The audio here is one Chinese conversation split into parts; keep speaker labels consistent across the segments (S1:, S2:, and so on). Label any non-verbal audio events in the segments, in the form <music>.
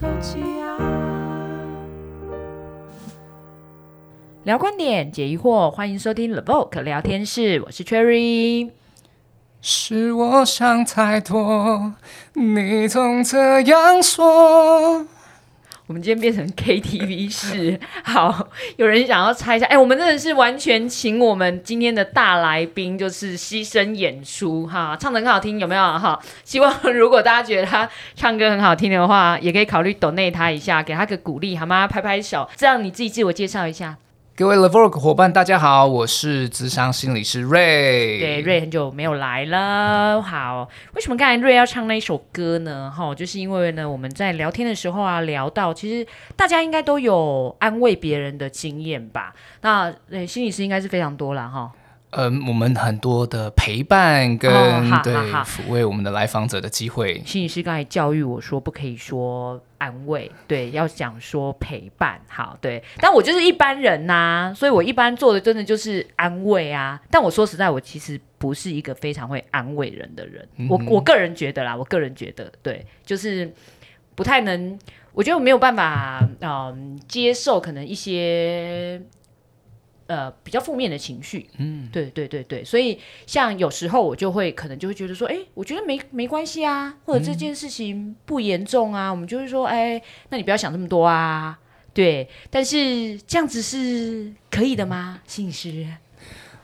S1: 口气啊！聊观点，解疑惑，欢迎收听 The Book 聊天室，我是 Cherry。
S2: 是我想太多，你总这样说。
S1: 我们今天变成 KTV <laughs> 室，好，有人想要猜一下？哎，我们真的是完全请我们今天的大来宾，就是牺牲演出哈，唱得很好听，有没有哈？希望如果大家觉得他唱歌很好听的话，也可以考虑抖内他一下，给他个鼓励好吗？拍拍手，这样你自己自我介绍一下。
S2: 各位 Lavorke 伙伴，大家好，我是智商心理师 Ray。
S1: 对，Ray 很久没有来了。好，为什么刚才 Ray 要唱那一首歌呢？哈，就是因为呢，我们在聊天的时候啊，聊到其实大家应该都有安慰别人的经验吧？那对心理师应该是非常多了哈。
S2: 嗯，我们很多的陪伴跟、哦、对抚慰我们的来访者的机会。
S1: 心理师刚才教育我说，不可以说安慰，对，要讲说陪伴。好，对，但我就是一般人呐、啊，所以我一般做的真的就是安慰啊。但我说实在，我其实不是一个非常会安慰人的人。嗯、我我个人觉得啦，我个人觉得，对，就是不太能，我觉得我没有办法，嗯，接受可能一些。呃，比较负面的情绪，嗯，对对对对，所以像有时候我就会可能就会觉得说，哎，我觉得没没关系啊，或者这件事情不严重啊，嗯、我们就会说，哎，那你不要想那么多啊，对，但是这样子是可以的吗？心理师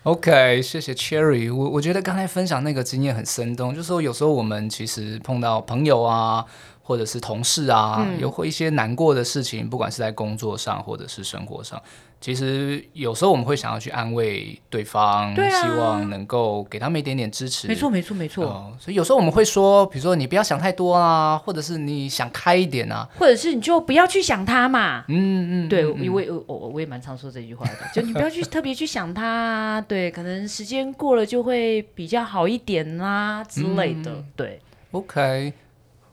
S2: ？OK，谢谢 Cherry，我我觉得刚才分享那个经验很生动，就是说有时候我们其实碰到朋友啊。或者是同事啊，有会一些难过的事情，嗯，不管是在工作上或者是生活上，其实有时候我们会想要去安慰对方，对啊，希望能够给他们一点点支持。
S1: 没错，没错，没错。
S2: 呃，所以有时候我们会说，比如说你不要想太多啊，或者是你想开一点啊，
S1: 或者是你就不要去想他嘛。
S2: 嗯嗯，
S1: 对，因为我我我也蛮常说这句话的，就你不要去特别去想他，对，可能时间过了就会比较好一点啦之类的。嗯，对
S2: ，OK。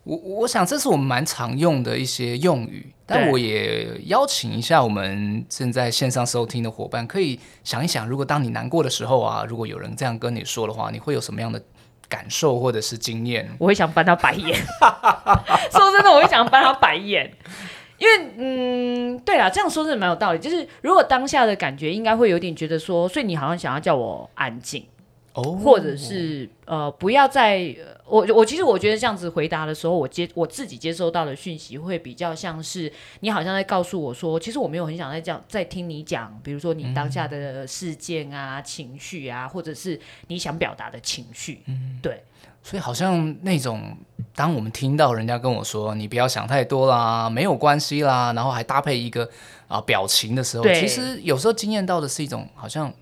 S2: 我我想这是我们蛮常用的一些用语，但我也邀请一下我们正在线上收听的伙伴，可以想一想，如果当你难过的时候啊，如果有人这样跟你说的话，你会有什么样的感受或者是经验？<laughs>
S1: 我会想翻他白眼，<laughs> 说真的，我会想翻他白眼，因为嗯，对啊，这样说真的蛮有道理。就是如果当下的感觉，应该会有点觉得说，所以你好像想要叫我安静。
S2: Oh,
S1: 或者是呃，不要再我我其实我觉得这样子回答的时候，我接我自己接收到的讯息会比较像是你好像在告诉我说，其实我没有很想再讲再听你讲，比如说你当下的事件啊、嗯、情绪啊，或者是你想表达的情绪。嗯，对。
S2: 所以好像那种当我们听到人家跟我说你不要想太多啦，没有关系啦，然后还搭配一个啊、呃、表情的时候，其实有时候惊艳到的是一种好像。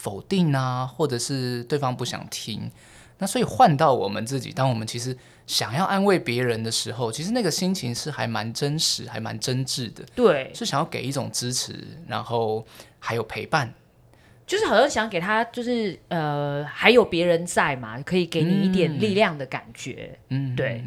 S2: 否定啊，或者是对方不想听，那所以换到我们自己，当我们其实想要安慰别人的时候，其实那个心情是还蛮真实，还蛮真挚的。
S1: 对，
S2: 是想要给一种支持，然后还有陪伴，
S1: 就是好像想给他，就是呃，还有别人在嘛，可以给你一点力量的感觉。嗯，对。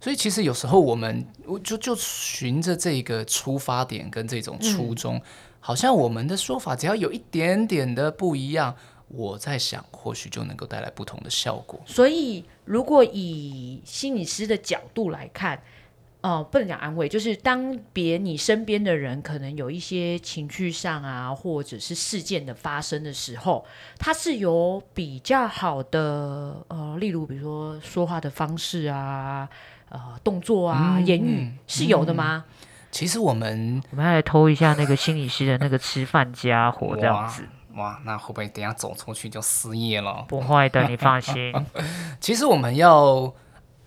S2: 所以其实有时候我们我就就循着这个出发点跟这种初衷。嗯好像我们的说法只要有一点点的不一样，我在想或许就能够带来不同的效果。
S1: 所以，如果以心理师的角度来看，呃，不能讲安慰，就是当别你身边的人可能有一些情绪上啊，或者是事件的发生的时候，他是有比较好的呃，例如比如说说话的方式啊，呃，动作啊，嗯、言语是有的吗？嗯
S2: 其实我们
S1: 我们要来偷一下那个心理师的那个吃饭家伙，这样子
S2: 哇，那会不会等下走出去就失业了？
S1: 不会的，你放心。<laughs>
S2: 其实我们要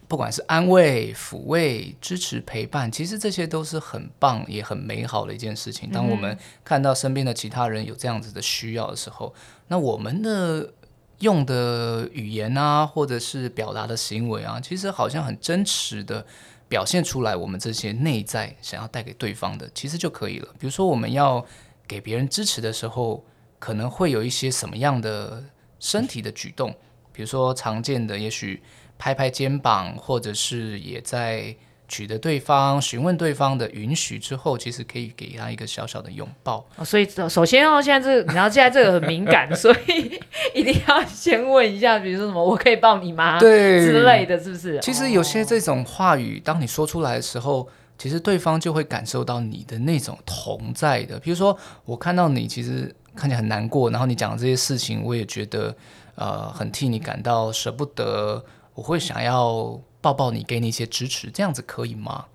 S2: 不管是安慰、抚慰、支持、陪伴，其实这些都是很棒也很美好的一件事情。当我们看到身边的其他人有这样子的需要的时候，嗯、那我们的用的语言啊，或者是表达的行为啊，其实好像很真实的。表现出来，我们这些内在想要带给对方的，其实就可以了。比如说，我们要给别人支持的时候，可能会有一些什么样的身体的举动，比如说常见的，也许拍拍肩膀，或者是也在。取得对方询问对方的允许之后，其实可以给他一个小小的拥抱。
S1: 哦，所以首先哦，现在这个，你知道现在这个很敏感，所以 <laughs> 一定要先问一下，比如说什么，我可以抱你吗？
S2: 对，
S1: 之类的是不是？
S2: 其实有些这种话语，当你说出来的时候，其实对方就会感受到你的那种同在的。比如说，我看到你其实看起来很难过，然后你讲的这些事情，我也觉得呃很替你感到舍不得，我会想要抱抱你，给你一些支持，这样子可以吗？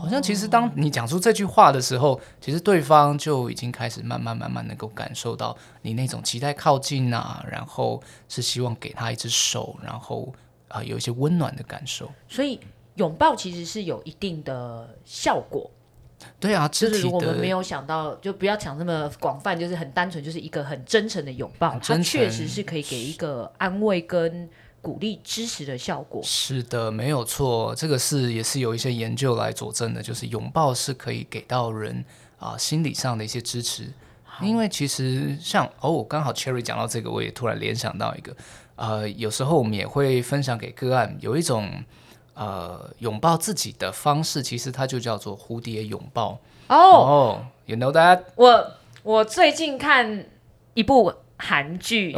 S2: 好像其实当你讲出这句话的时候，其实对方就已经开始慢慢慢慢能够感受到你那种期待靠近啊，然后是希望给他一只手，然后啊、呃、有一些温暖的感受。
S1: 所以拥抱其实是有一定的效果。
S2: 对啊，
S1: 就是我们没有想到，就不要讲这么广泛，就是很单纯，就是一个很真诚的拥抱，它确实是可以给一个安慰跟。鼓励支持的效果
S2: 是的，没有错，这个是也是有一些研究来佐证的，就是拥抱是可以给到人啊、呃、心理上的一些支持。因为其实像哦，刚好 Cherry 讲到这个，我也突然联想到一个，呃，有时候我们也会分享给个案，有一种呃拥抱自己的方式，其实它就叫做蝴蝶拥抱。哦、oh，You know that？
S1: 我我最近看一部。韩剧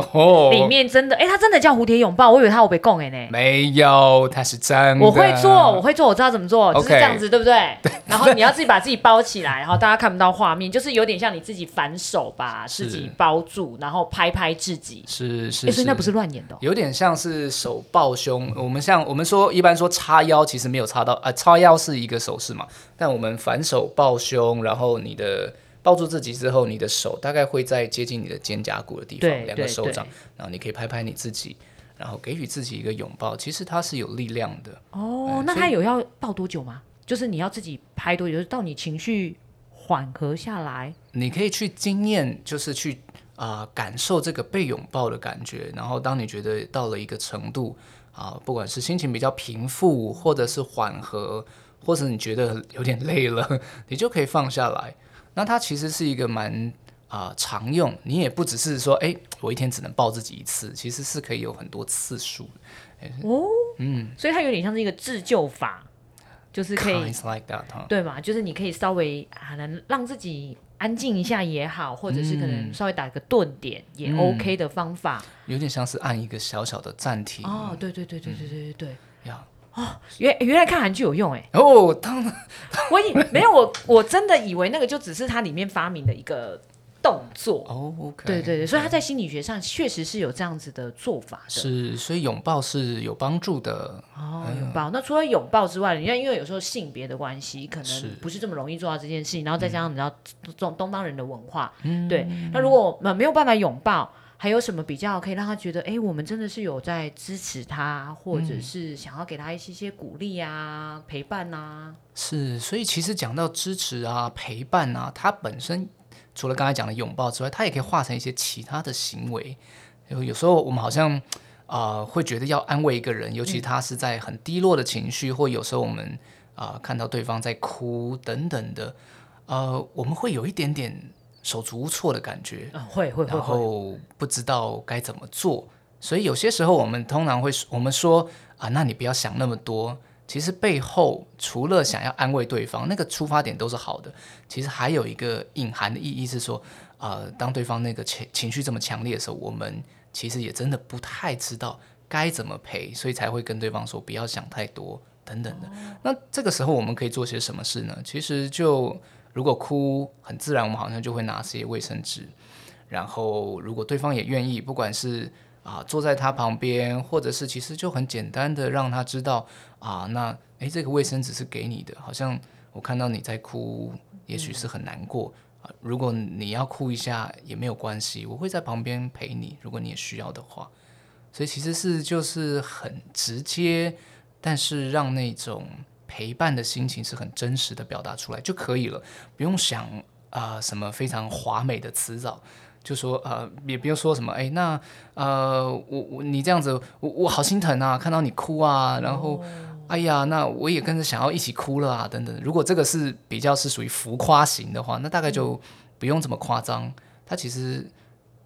S1: 里面真的，哎、oh.，他真的叫蝴蝶拥抱，我以为他有被供哎呢。
S2: 没有，他是真的。
S1: 我会做，我会做，我知道怎么做.就是这样子，对不对？<laughs> 对。然后你要自己把自己包起来，然后大家看不到画面，就是有点像你自己反手把自己包住，然后拍拍自己。
S2: 是是，是。
S1: 所以那不是乱演的、哦。
S2: 有点像是手抱胸，我们像我们说一般说叉腰，其实没有叉到，呃，叉腰是一个手势嘛，但我们反手抱胸，然后你的。抱住自己之后，你的手大概会在接近你的肩胛骨的地方，两个手掌，然后你可以拍拍你自己，然后给予自己一个拥抱。其实它是有力量的。
S1: 哦，嗯、那它有要抱多久吗？就是你要自己拍多久，就是到你情绪缓和下来。
S2: 你可以去经验，就是去啊、呃、感受这个被拥抱的感觉。然后当你觉得到了一个程度啊、呃，不管是心情比较平复，或者是缓和，或者你觉得有点累了，<laughs> 你就可以放下来。那它其实是一个蛮啊、呃、常用，你也不只是说，哎，我一天只能抱自己一次，其实是可以有很多次数。
S1: 哦，嗯，所以它有点像是一个自救法，就是可以
S2: ，like that, huh?
S1: 对嘛？就是你可以稍微可能让自己安静一下也好，或者是可能稍微打一个顿点也 OK 的方法，
S2: 嗯、有点像是按一个小小的暂停。
S1: 哦，对对对对对对对对，
S2: 呀、嗯。
S1: 哦，原原来看韩剧有用哎！
S2: 哦，当然，<laughs>
S1: 我以没有我我真的以为那个就只是它里面发明的一个动作
S2: 哦。OK，
S1: 对对对，所以他在心理学上确实是有这样子的做法的。
S2: 是，所以拥抱是有帮助的
S1: 哦。拥抱，那除了拥抱之外，你看，因为有时候性别的关系，可能不是这么容易做到这件事情，然后再加上你知道东东方人的文化，嗯，对。那如果没有办法拥抱。还有什么比较可以让他觉得，哎，我们真的是有在支持他，或者是想要给他一些些鼓励啊、陪伴啊？
S2: 是，所以其实讲到支持啊、陪伴啊，它本身除了刚才讲的拥抱之外，它也可以化成一些其他的行为。有有时候我们好像啊、呃、会觉得要安慰一个人，尤其他是在很低落的情绪，或有时候我们啊、呃、看到对方在哭等等的，呃，我们会有一点点。手足无措的感觉，
S1: 嗯、会会会，
S2: 然后不知道该怎么做，所以有些时候我们通常会我们说啊，那你不要想那么多。其实背后除了想要安慰对方，那个出发点都是好的。其实还有一个隐含的意义是说，呃，当对方那个情情绪这么强烈的时候，我们其实也真的不太知道该怎么陪，所以才会跟对方说不要想太多等等的。哦、那这个时候我们可以做些什么事呢？其实就。如果哭很自然，我们好像就会拿些卫生纸，然后如果对方也愿意，不管是啊坐在他旁边，或者是其实就很简单的让他知道啊，那诶这个卫生纸是给你的，好像我看到你在哭，也许是很难过啊。如果你要哭一下也没有关系，我会在旁边陪你，如果你也需要的话。所以其实是就是很直接，但是让那种。陪伴的心情是很真实的表达出来就可以了，不用想啊、呃、什么非常华美的辞藻，就说呃也不用说什么哎那呃我我你这样子我我好心疼啊，看到你哭啊，然后、哦、哎呀那我也跟着想要一起哭了啊等等。如果这个是比较是属于浮夸型的话，那大概就不用这么夸张。它其实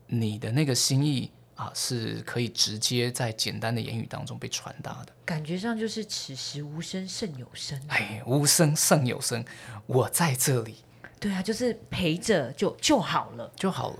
S2: 你的那个心意。啊，是可以直接在简单的言语当中被传达的，
S1: 感觉上就是此时无声胜有声。
S2: 哎，无声胜有声，我在这里。
S1: 对啊，就是陪着就就好了，
S2: 就好了。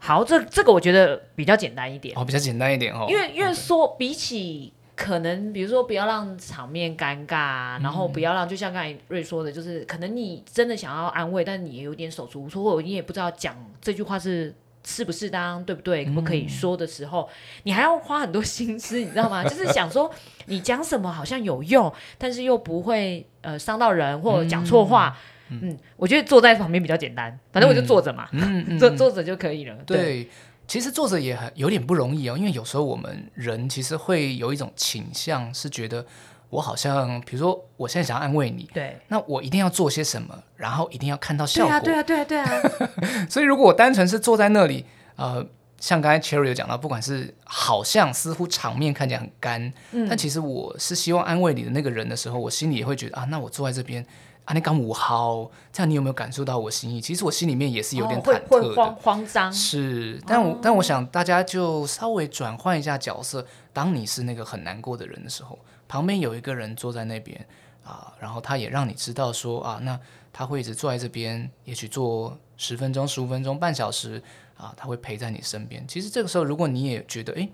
S1: 好，这这个我觉得比较简单一点。
S2: 哦，比较简单一点哦。
S1: 因为因为说比起可能比如说不要让场面尴尬，然后不要让就像刚才瑞说的，就是可能你真的想要安慰，但你也有点手足无措，或者你也不知道讲这句话是适不适当，对不对？可不可以说的时候，你还要花很多心思，你知道吗？<laughs> 就是想说你讲什么好像有用，但是又不会呃伤到人或者讲错话。嗯，嗯，我觉得坐在旁边比较简单，反正我就坐着嘛，<laughs> 坐坐着就可以了。对。
S2: 对其实坐着也很有点不容易哦，因为有时候我们人其实会有一种倾向，是觉得我好像，比如说我现在想要安慰你，
S1: 对，
S2: 那我一定要做些什么，然后一定要看到效果，
S1: 对啊，对啊，对啊，对啊。<laughs>
S2: 所以如果我单纯是坐在那里，呃，像刚才 Cherry 有讲到，不管是好像似乎场面看起来很干，嗯，但其实我是希望安慰你的那个人的时候，我心里也会觉得啊，那我坐在这边。啊，你刚五号，这样你有没有感受到我心意？其实我心里面也是有点忐忑的，
S1: 哦、会会慌慌张。
S2: 是，但我、哦、但我想大家就稍微转换一下角色，当你是那个很难过的人的时候，旁边有一个人坐在那边啊，然后他也让你知道说啊，那他会一直坐在这边，也许坐十分钟、十五分钟、半小时啊，他会陪在你身边。其实这个时候，如果你也觉得，诶，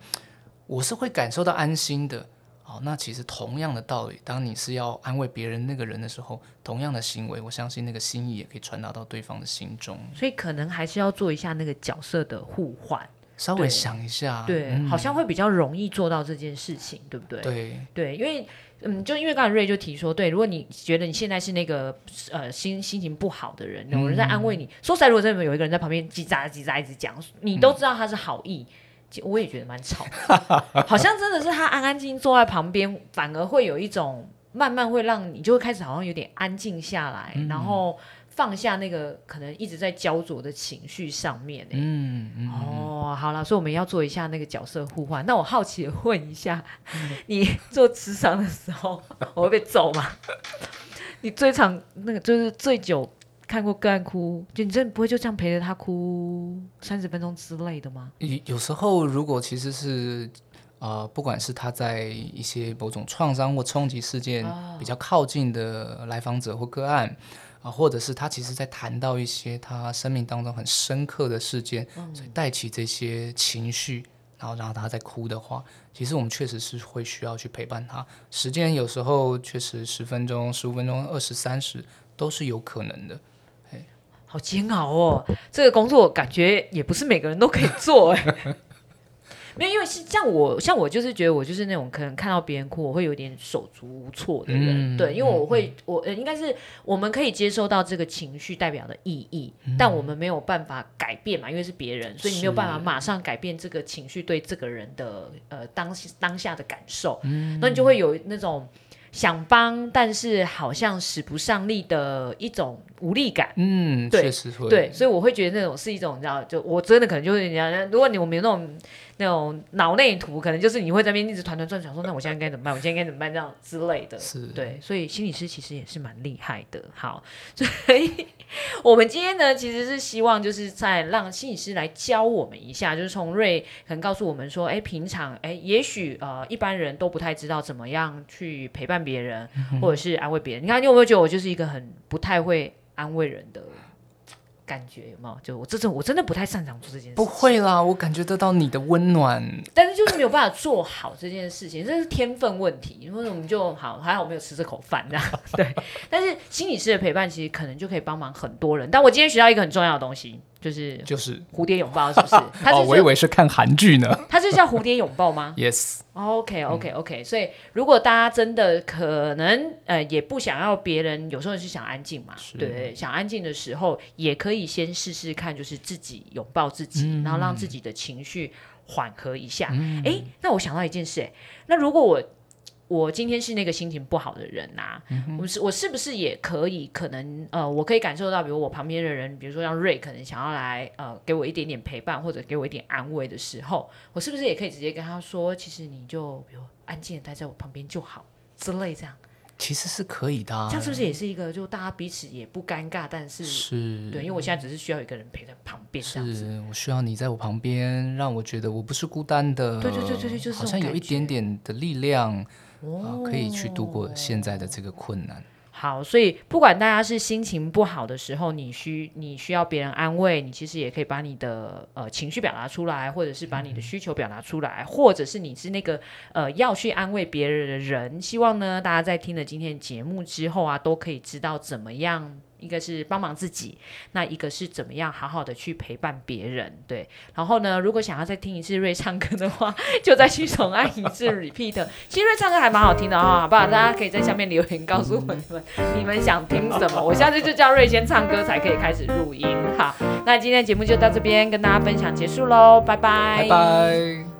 S2: 我是会感受到安心的。好，那其实同样的道理，当你是要安慰别人那个人的时候，同样的行为，我相信那个心意也可以传达到对方的心中。
S1: 所以可能还是要做一下那个角色的互换，
S2: 稍微想一下，
S1: 对，嗯、好像会比较容易做到这件事情，对不对？
S2: 对
S1: 对，因为嗯，就因为刚才瑞就提说，对，如果你觉得你现在是那个呃心心情不好的人，有人在安慰你，嗯、说实在，如果真的有一个人在旁边叽喳叽喳一直讲，你都知道他是好意。嗯我也觉得蛮吵，好像真的是他安安静静坐在旁边，反而会有一种慢慢会让你就会开始好像有点安静下来，嗯、然后放下那个可能一直在焦灼的情绪上面。嗯，嗯哦，好了，所以我们要做一下那个角色互换。那我好奇的问一下，嗯、<laughs> 你做职场的时候，<laughs> 我会被揍吗？你最长那个就是最久。看过个案哭，就你真的不会就这样陪着他哭三十分钟之类的吗？
S2: 有有时候，如果其实是呃，不管是他在一些某种创伤或冲击事件比较靠近的来访者或个案啊、呃，或者是他其实在谈到一些他生命当中很深刻的事件，嗯、所以带起这些情绪，然后让他在哭的话，其实我们确实是会需要去陪伴他。时间有时候确实十分钟、十五分钟、二十三十都是有可能的。
S1: 好煎熬哦，这个工作感觉也不是每个人都可以做哎。没有，因为是像我，像我就是觉得我就是那种可能看到别人哭，我会有点手足无措的人。嗯、对，因为我会，嗯、我呃，应该是我们可以接受到这个情绪代表的意义，嗯、但我们没有办法改变嘛，因为是别人，所以你没有办法马上改变这个情绪对这个人的呃当当下的感受。嗯，那你就会有那种。想帮，但是好像使不上力的一种无力感。
S2: 嗯，
S1: 对，
S2: 确实会。
S1: 对，所以我会觉得那种是一种，你知道，就我真的可能就是人家，如果你我们有那种那种脑内图，可能就是你会在那边一直团团转，想说那我现在该怎么办？我现在该怎么办？这样之类的。是，对，所以心理师其实也是蛮厉害的。好，<laughs> 所以我们今天呢，其实是希望就是在让心理师来教我们一下，就是从瑞可能告诉我们说，哎，平常哎，也许呃一般人都不太知道怎么样去陪伴别人，或者是安慰别人。嗯、你看，你有没有觉得我就是一个很不太会安慰人的？感觉有没有？就我这种，我真的不太擅长做这件事。
S2: 不会啦，我感觉得到你的温暖，
S1: 但是就是没有办法做好这件事情，这是天分问题。因为我们就好，还好我没有吃这口饭这样。<laughs> 对，但是心理师的陪伴其实可能就可以帮忙很多人。但我今天学到一个很重要的东西。就是就是蝴蝶拥抱，是不是？<laughs>
S2: 哦，我以为是看韩剧呢。<laughs>
S1: 它是叫蝴蝶拥抱吗？<laughs>
S2: Yes。
S1: OK OK OK。所以如果大家真的可能呃也不想要别人，有时候是想安静嘛，是对，想安静的时候也可以先试试看，就是自己拥抱自己，嗯、然后让自己的情绪缓和一下。哎、那我想到一件事，哎，那如果我。我今天是那个心情不好的人呐、啊，嗯、我是我是不是也可以可能呃，我可以感受到，比如我旁边的人，比如说像瑞，可能想要来呃给我一点点陪伴或者给我一点安慰的时候，我是不是也可以直接跟他说，其实你就比如安静的待在我旁边就好之类这样？
S2: 其实是可以的、啊，
S1: 这样是。不是也是一个就大家彼此也不尴尬，但是是对，因为我现在只是需要一个人陪在旁边，
S2: 是我需要你在我旁边，让我觉得我不是孤单的，
S1: 对对对对对，就是
S2: 好像有一点点的力量。哦、可以去度过现在的这个困难。
S1: 好，所以不管大家是心情不好的时候，你需你需要别人安慰，你其实也可以把你的呃情绪表达出来，或者是把你的需求表达出来，或者是你是那个呃要去安慰别人的人。希望呢，大家在听了今天节目之后啊，都可以知道怎么样。一个是帮忙自己，那一个是怎么样好好的去陪伴别人，对。然后呢，如果想要再听一次瑞唱歌的话，就再去重按一次 repeat。其实瑞唱歌还蛮好听的哈、好不好？大家可以在下面留言告诉我们，你们想听什么，我下次就叫瑞先唱歌才可以开始录音。好，那今天节目就到这边跟大家分享结束喽，拜拜。
S2: 拜拜。